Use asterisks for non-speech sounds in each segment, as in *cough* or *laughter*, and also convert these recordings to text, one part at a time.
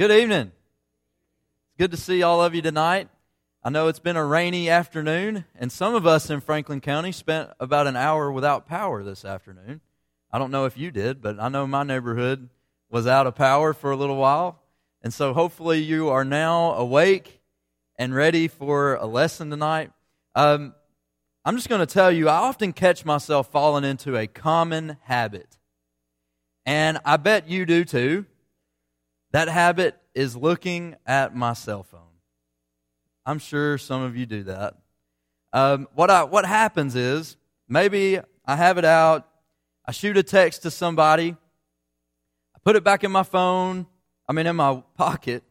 Good evening. It's good to see all of you tonight. I know it's been a rainy afternoon, and some of us in Franklin County spent about an hour without power this afternoon. I don't know if you did, but I know my neighborhood was out of power for a little while. And so hopefully you are now awake and ready for a lesson tonight. Um, I'm just going to tell you, I often catch myself falling into a common habit. And I bet you do too. That habit is looking at my cell phone. I'm sure some of you do that. Um, what, I, what happens is maybe I have it out, I shoot a text to somebody, I put it back in my phone, I mean, in my pocket.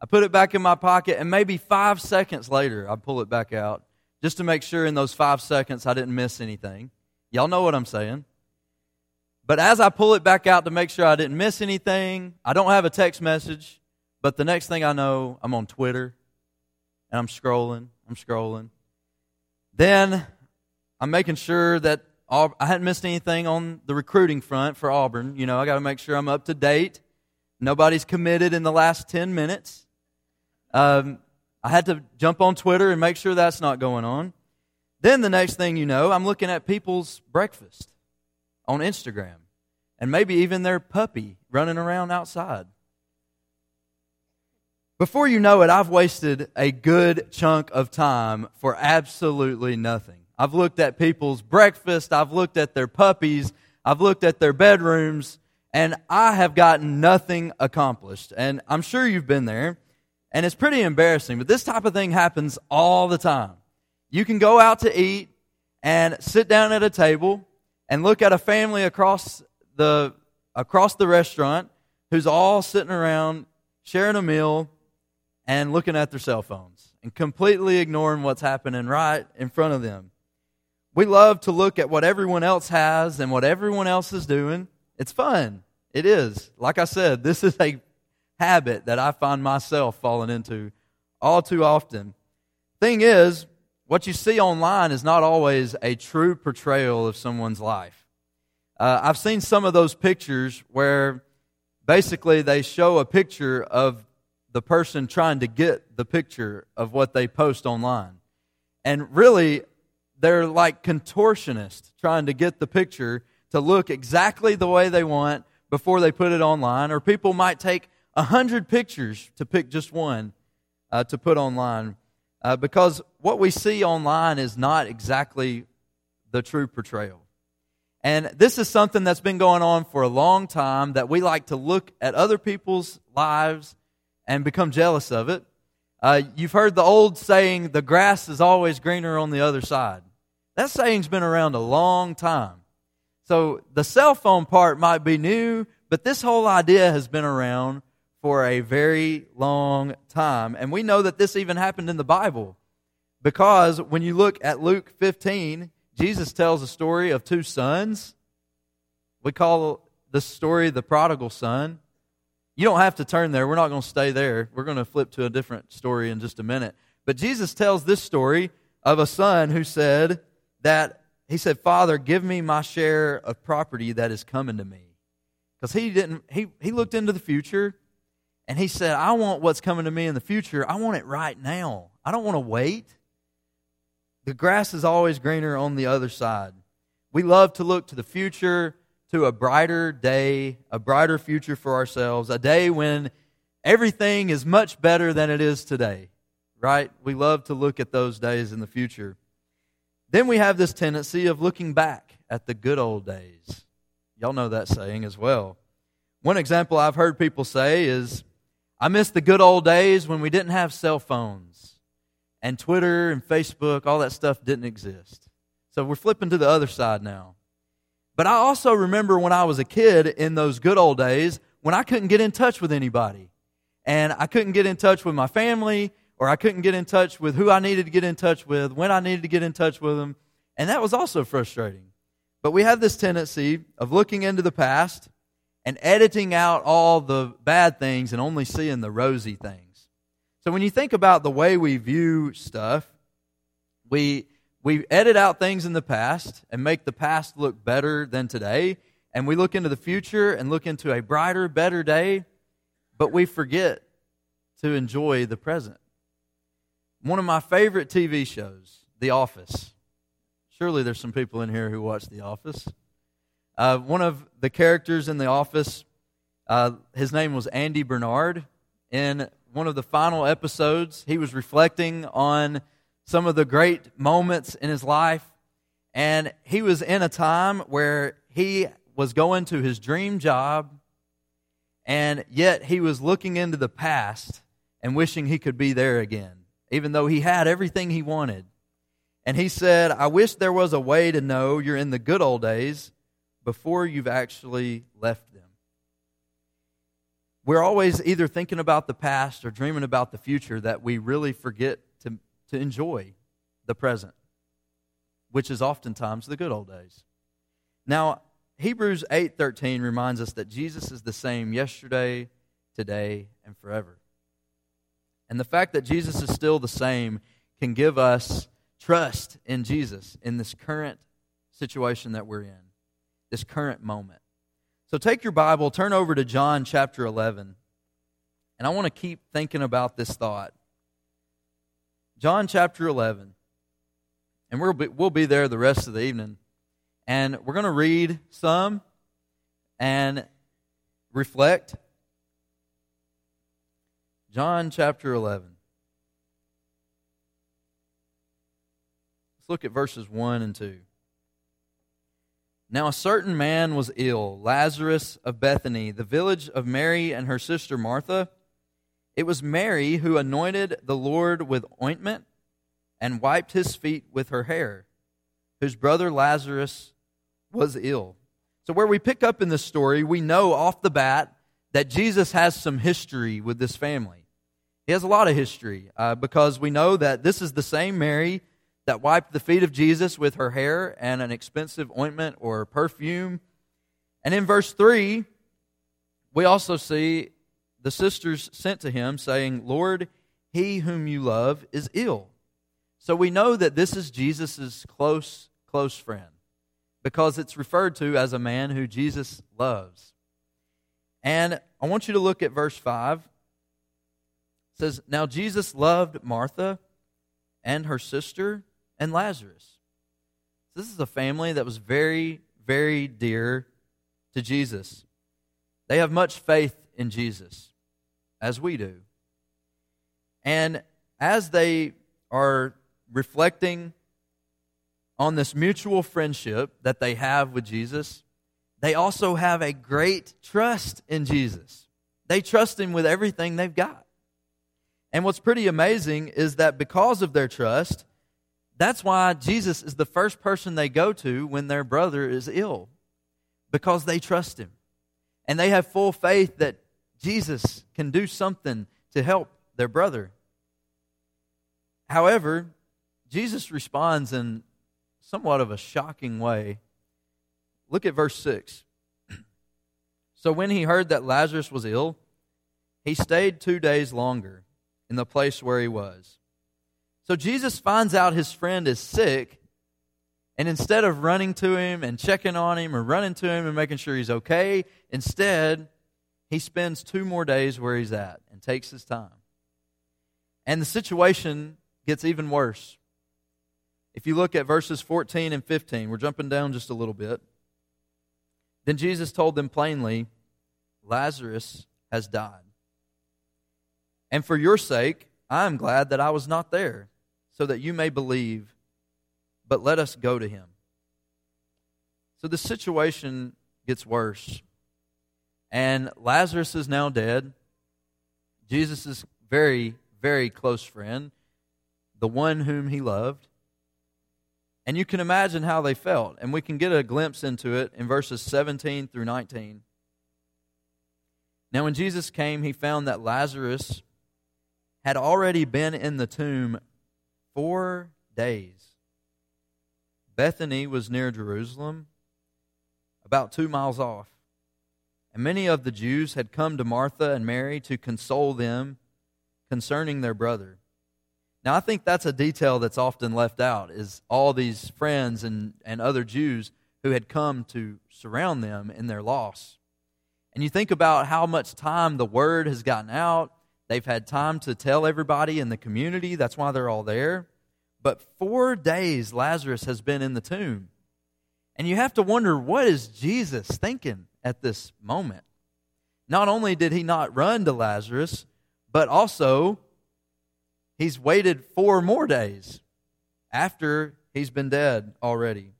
I put it back in my pocket, and maybe five seconds later, I pull it back out just to make sure in those five seconds I didn't miss anything. Y'all know what I'm saying. But as I pull it back out to make sure I didn't miss anything, I don't have a text message. But the next thing I know, I'm on Twitter and I'm scrolling, I'm scrolling. Then I'm making sure that I hadn't missed anything on the recruiting front for Auburn. You know, I got to make sure I'm up to date. Nobody's committed in the last 10 minutes. Um, I had to jump on Twitter and make sure that's not going on. Then the next thing you know, I'm looking at people's breakfast on Instagram and maybe even their puppy running around outside. Before you know it, I've wasted a good chunk of time for absolutely nothing. I've looked at people's breakfast, I've looked at their puppies, I've looked at their bedrooms, and I have gotten nothing accomplished. And I'm sure you've been there, and it's pretty embarrassing, but this type of thing happens all the time. You can go out to eat and sit down at a table and look at a family across the across the restaurant who's all sitting around sharing a meal and looking at their cell phones and completely ignoring what's happening right in front of them. We love to look at what everyone else has and what everyone else is doing. It's fun. It is. Like I said, this is a habit that I find myself falling into all too often. Thing is, what you see online is not always a true portrayal of someone's life. Uh, I've seen some of those pictures where basically they show a picture of the person trying to get the picture of what they post online. And really, they're like contortionists trying to get the picture to look exactly the way they want before they put it online. Or people might take a hundred pictures to pick just one uh, to put online uh, because what we see online is not exactly the true portrayal. And this is something that's been going on for a long time that we like to look at other people's lives and become jealous of it. Uh, you've heard the old saying, the grass is always greener on the other side. That saying's been around a long time. So the cell phone part might be new, but this whole idea has been around for a very long time. And we know that this even happened in the Bible because when you look at Luke 15, Jesus tells a story of two sons. We call the story the prodigal son. You don't have to turn there. We're not going to stay there. We're going to flip to a different story in just a minute. But Jesus tells this story of a son who said that he said, "Father, give me my share of property that is coming to me." Because he didn't he he looked into the future and he said, I want what's coming to me in the future. I want it right now. I don't want to wait. The grass is always greener on the other side. We love to look to the future, to a brighter day, a brighter future for ourselves, a day when everything is much better than it is today, right? We love to look at those days in the future. Then we have this tendency of looking back at the good old days. Y'all know that saying as well. One example I've heard people say is, I miss the good old days when we didn't have cell phones and Twitter and Facebook, all that stuff didn't exist. So we're flipping to the other side now. But I also remember when I was a kid in those good old days when I couldn't get in touch with anybody. And I couldn't get in touch with my family or I couldn't get in touch with who I needed to get in touch with, when I needed to get in touch with them. And that was also frustrating. But we have this tendency of looking into the past and editing out all the bad things and only seeing the rosy things. So when you think about the way we view stuff, we we edit out things in the past and make the past look better than today, and we look into the future and look into a brighter, better day, but we forget to enjoy the present. One of my favorite TV shows, The Office. Surely there's some people in here who watch The Office. Uh, one of the characters in The Office, uh, his name was Andy Bernard. In one of the final episodes, he was reflecting on some of the great moments in his life. And he was in a time where he was going to his dream job, and yet he was looking into the past and wishing he could be there again, even though he had everything he wanted. And he said, I wish there was a way to know you're in the good old days before you've actually left them. We're always either thinking about the past or dreaming about the future that we really forget to, to enjoy the present, which is oftentimes the good old days. Now, Hebrews 8:13 reminds us that Jesus is the same yesterday, today, and forever. And the fact that Jesus is still the same can give us trust in Jesus in this current situation that we're in, this current moment. So take your Bible, turn over to John chapter 11. And I want to keep thinking about this thought. John chapter 11. And we'll be, we'll be there the rest of the evening. And we're going to read some and reflect. John chapter 11. Let's look at verses 1 and 2. Now, a certain man was ill, Lazarus of Bethany, the village of Mary and her sister Martha. It was Mary who anointed the Lord with ointment and wiped his feet with her hair, whose brother Lazarus was ill. So, where we pick up in this story, we know off the bat that Jesus has some history with this family. He has a lot of history uh, because we know that this is the same Mary that wiped the feet of Jesus with her hair and an expensive ointment or perfume. And in verse 3, we also see the sisters sent to him saying, Lord, he whom you love is ill. So we know that this is Jesus' close, close friend because it's referred to as a man who Jesus loves. And I want you to look at verse 5. It says, Now Jesus loved Martha and her sister and Lazarus. So This is a family that was very, very dear to Jesus. They have much faith in Jesus, as we do. And as they are reflecting on this mutual friendship that they have with Jesus, they also have a great trust in Jesus. They trust Him with everything they've got. And what's pretty amazing is that because of their trust, that's why Jesus is the first person they go to when their brother is ill, because they trust Him. And they have full faith that Jesus can do something to help their brother. However, Jesus responds in somewhat of a shocking way. Look at verse 6. *clears throat* So when he heard that Lazarus was ill, he stayed two days longer in the place where he was. So Jesus finds out his friend is sick, and instead of running to him and checking on him or running to him and making sure he's okay, instead, he spends two more days where he's at and takes his time. And the situation gets even worse. If you look at verses 14 and 15, we're jumping down just a little bit. Then Jesus told them plainly, Lazarus has died. And for your sake, I am glad that I was not there, so that you may believe, but let us go to him. So the situation gets worse. And Lazarus is now dead. Jesus' very, very close friend, the one whom he loved. And you can imagine how they felt. And we can get a glimpse into it in verses 17 through 19. Now, when Jesus came, he found that Lazarus had already been in the tomb four days. Bethany was near Jerusalem, about two miles off. And many of the Jews had come to Martha and Mary to console them concerning their brother. Now, I think that's a detail that's often left out is all these friends and, and other Jews who had come to surround them in their loss. And you think about how much time the word has gotten out They've had time to tell everybody in the community. That's why they're all there. But four days Lazarus has been in the tomb. And you have to wonder what is Jesus thinking at this moment? Not only did he not run to Lazarus, but also he's waited four more days after he's been dead already.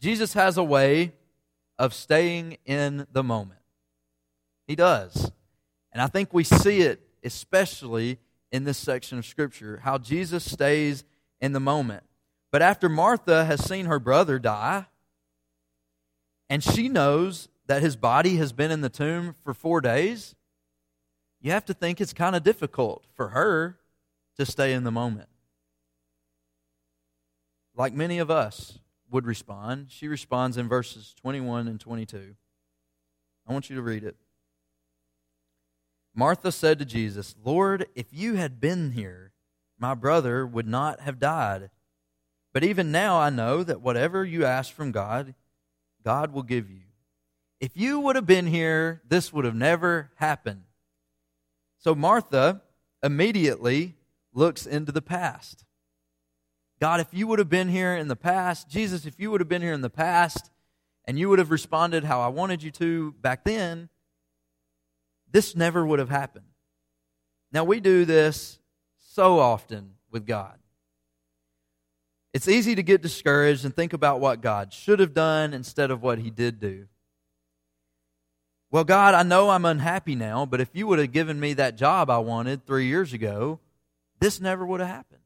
Jesus has a way of staying in the moment. He does. And I think we see it especially in this section of Scripture how Jesus stays in the moment. But after Martha has seen her brother die, and she knows that his body has been in the tomb for four days, you have to think it's kind of difficult for her to stay in the moment. Like many of us would respond, she responds in verses 21 and 22. I want you to read it. Martha said to Jesus, Lord, if you had been here, my brother would not have died. But even now I know that whatever you ask from God, God will give you. If you would have been here, this would have never happened. So Martha immediately looks into the past. God, if you would have been here in the past, Jesus, if you would have been here in the past and you would have responded how I wanted you to back then, this never would have happened. Now, we do this so often with God. It's easy to get discouraged and think about what God should have done instead of what he did do. Well, God, I know I'm unhappy now, but if you would have given me that job I wanted three years ago, this never would have happened.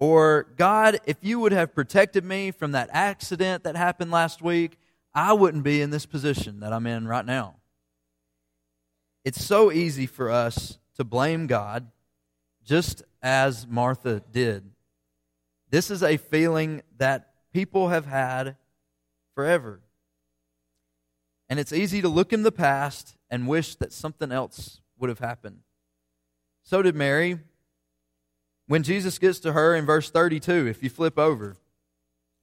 Or, God, if you would have protected me from that accident that happened last week, I wouldn't be in this position that I'm in right now. It's so easy for us to blame God just as Martha did. This is a feeling that people have had forever. And it's easy to look in the past and wish that something else would have happened. So did Mary. When Jesus gets to her in verse 32, if you flip over,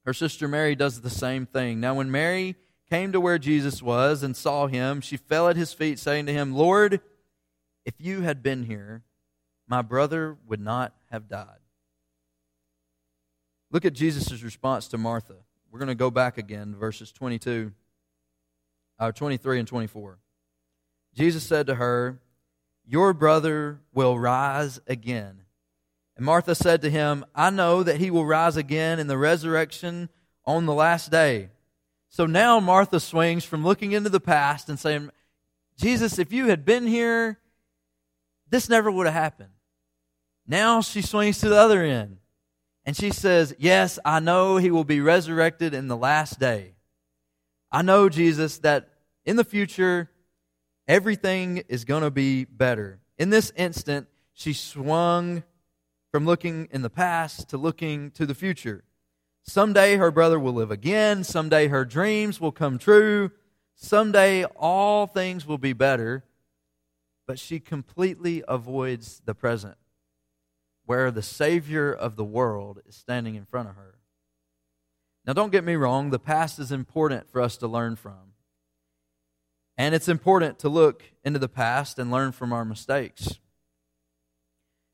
her sister Mary does the same thing. Now, when Mary came to where Jesus was and saw him, she fell at his feet, saying to him, Lord, if you had been here, my brother would not have died. Look at Jesus' response to Martha. We're going to go back again, verses 22, uh, 23 and 24. Jesus said to her, Your brother will rise again. And Martha said to him, I know that he will rise again in the resurrection on the last day. So now Martha swings from looking into the past and saying, Jesus, if you had been here, this never would have happened. Now she swings to the other end. And she says, Yes, I know he will be resurrected in the last day. I know, Jesus, that in the future, everything is going to be better. In this instant, she swung from looking in the past to looking to the future. Someday her brother will live again. Someday her dreams will come true. Someday all things will be better. But she completely avoids the present, where the Savior of the world is standing in front of her. Now, don't get me wrong, the past is important for us to learn from. And it's important to look into the past and learn from our mistakes.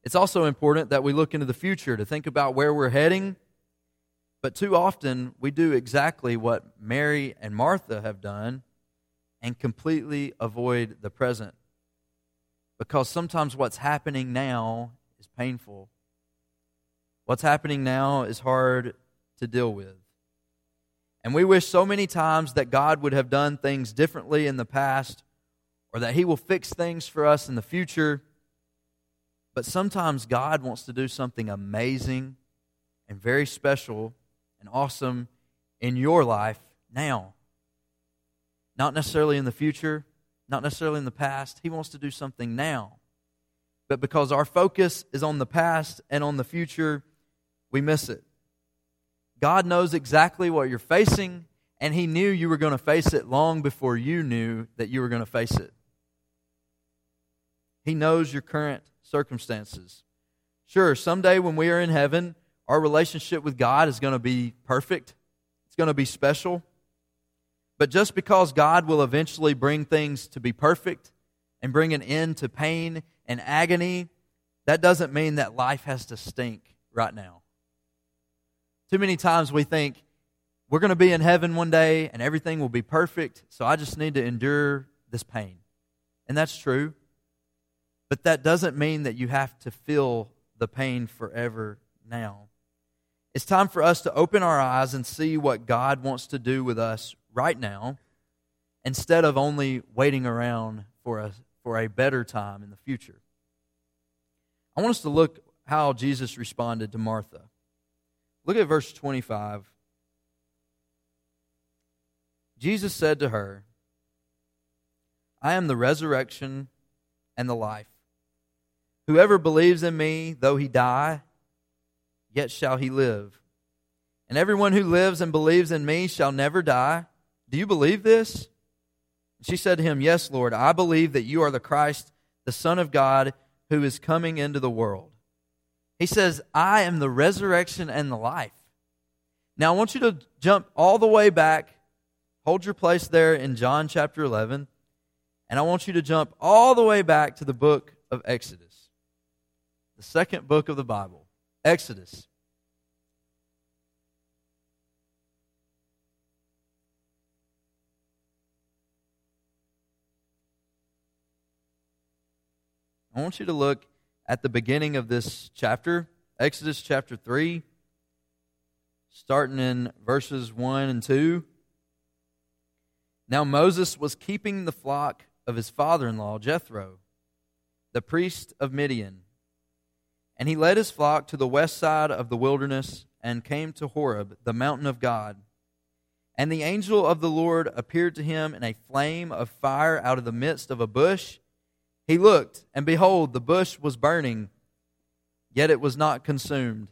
It's also important that we look into the future to think about where we're heading but too often, we do exactly what Mary and Martha have done and completely avoid the present. Because sometimes what's happening now is painful. What's happening now is hard to deal with. And we wish so many times that God would have done things differently in the past or that He will fix things for us in the future. But sometimes God wants to do something amazing and very special and awesome in your life now. Not necessarily in the future, not necessarily in the past. He wants to do something now. But because our focus is on the past and on the future, we miss it. God knows exactly what you're facing, and He knew you were going to face it long before you knew that you were going to face it. He knows your current circumstances. Sure, someday when we are in heaven, our relationship with God is going to be perfect, it's going to be special. But just because God will eventually bring things to be perfect and bring an end to pain and agony, that doesn't mean that life has to stink right now. Too many times we think we're going to be in heaven one day and everything will be perfect, so I just need to endure this pain. And that's true. But that doesn't mean that you have to feel the pain forever now. It's time for us to open our eyes and see what God wants to do with us right now instead of only waiting around for a, for a better time in the future. I want us to look how Jesus responded to Martha. Look at verse 25. Jesus said to her, I am the resurrection and the life. Whoever believes in me, though he die, yet shall he live. And everyone who lives and believes in me shall never die. Do you believe this? She said to him, Yes, Lord, I believe that you are the Christ, the Son of God, who is coming into the world. He says, I am the resurrection and the life. Now, I want you to jump all the way back, hold your place there in John chapter 11, and I want you to jump all the way back to the book of Exodus, the second book of the Bible, Exodus. I want you to look at the beginning of this chapter, Exodus chapter 3, starting in verses 1 and 2. Now Moses was keeping the flock of his father in law, Jethro, the priest of Midian. And he led his flock to the west side of the wilderness and came to Horeb, the mountain of God. And the angel of the Lord appeared to him in a flame of fire out of the midst of a bush. He looked, and behold, the bush was burning, yet it was not consumed.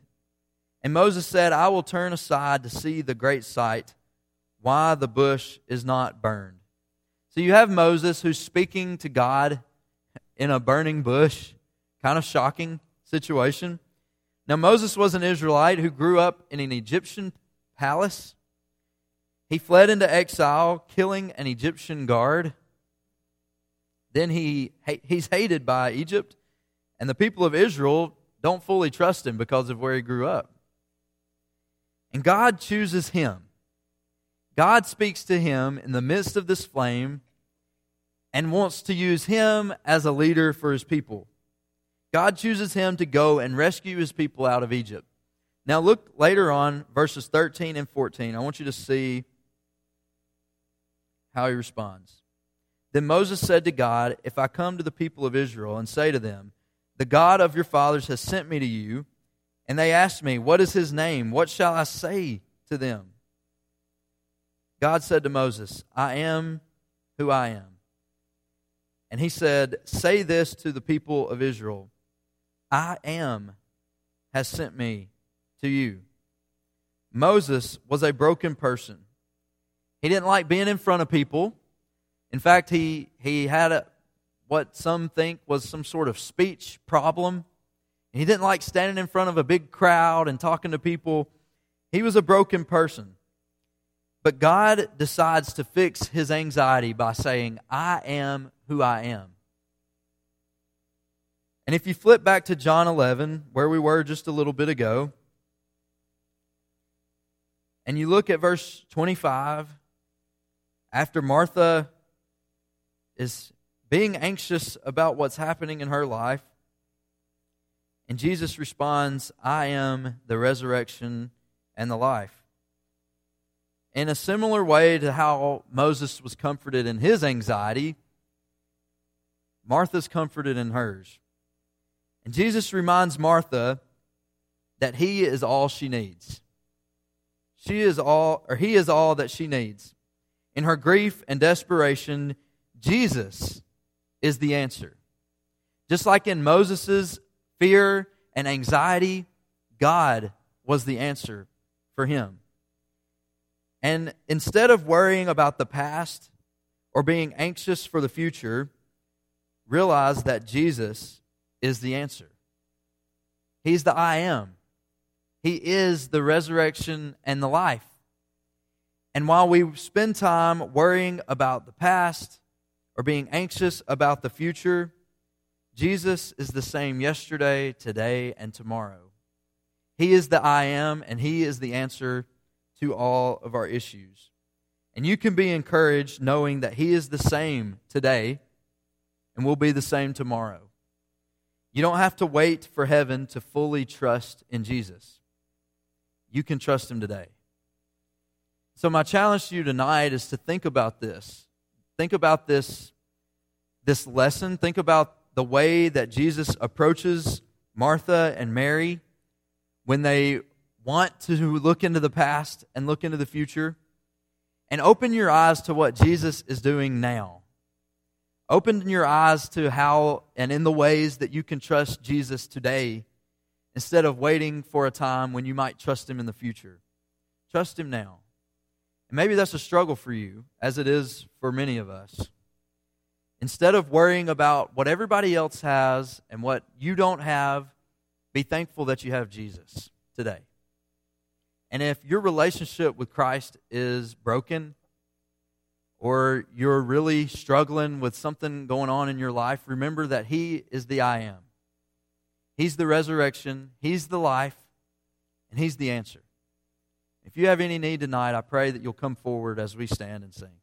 And Moses said, I will turn aside to see the great sight, why the bush is not burned. So you have Moses who's speaking to God in a burning bush. Kind of shocking situation. Now, Moses was an Israelite who grew up in an Egyptian palace. He fled into exile, killing an Egyptian guard. Then he, he's hated by Egypt, and the people of Israel don't fully trust him because of where he grew up. And God chooses him. God speaks to him in the midst of this flame and wants to use him as a leader for his people. God chooses him to go and rescue his people out of Egypt. Now, look later on, verses 13 and 14. I want you to see how he responds. Then Moses said to God, If I come to the people of Israel and say to them, The God of your fathers has sent me to you, and they ask me, What is his name? What shall I say to them? God said to Moses, I am who I am. And he said, Say this to the people of Israel I am has sent me to you. Moses was a broken person. He didn't like being in front of people. In fact, he, he had a, what some think was some sort of speech problem. He didn't like standing in front of a big crowd and talking to people. He was a broken person. But God decides to fix his anxiety by saying, I am who I am. And if you flip back to John 11, where we were just a little bit ago, and you look at verse 25, after Martha is being anxious about what's happening in her life. And Jesus responds, I am the resurrection and the life. In a similar way to how Moses was comforted in his anxiety, Martha's comforted in hers. And Jesus reminds Martha that he is all she needs. She is all, or he is all that she needs. In her grief and desperation, Jesus is the answer. Just like in Moses' fear and anxiety, God was the answer for him. And instead of worrying about the past or being anxious for the future, realize that Jesus is the answer. He's the I am. He is the resurrection and the life. And while we spend time worrying about the past or being anxious about the future, Jesus is the same yesterday, today, and tomorrow. He is the I am, and He is the answer to all of our issues. And you can be encouraged knowing that He is the same today and will be the same tomorrow. You don't have to wait for heaven to fully trust in Jesus. You can trust Him today. So, my challenge to you tonight is to think about this. Think about this, this lesson. Think about the way that Jesus approaches Martha and Mary when they want to look into the past and look into the future. And open your eyes to what Jesus is doing now. Open your eyes to how and in the ways that you can trust Jesus today instead of waiting for a time when you might trust him in the future. Trust him now. And maybe that's a struggle for you, as it is for many of us. Instead of worrying about what everybody else has and what you don't have, be thankful that you have Jesus today. And if your relationship with Christ is broken, or you're really struggling with something going on in your life, remember that He is the I am. He's the resurrection, He's the life, and He's the answer. If you have any need tonight, I pray that you'll come forward as we stand and sing.